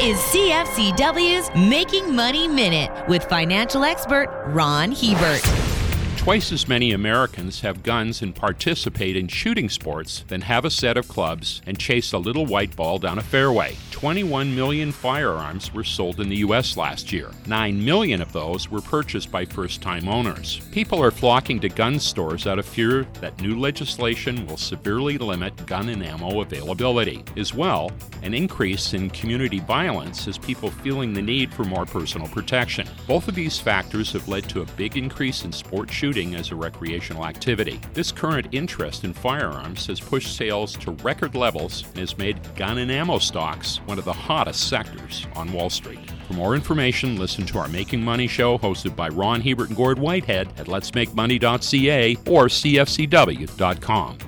is CFCW's Making Money Minute with financial expert Ron Hebert. Twice as many Americans have guns and participate in shooting sports than have a set of clubs and chase a little white ball down a fairway. 21 million firearms were sold in the U.S. last year. 9 million of those were purchased by first time owners. People are flocking to gun stores out of fear that new legislation will severely limit gun and ammo availability. As well, an increase in community violence has people feeling the need for more personal protection. Both of these factors have led to a big increase in sport shooting as a recreational activity. This current interest in firearms has pushed sales to record levels and has made gun and ammo stocks one of the hottest sectors on Wall Street. For more information, listen to our Making Money show hosted by Ron Hebert and Gord Whitehead at letsmakemoney.ca or cfcw.com.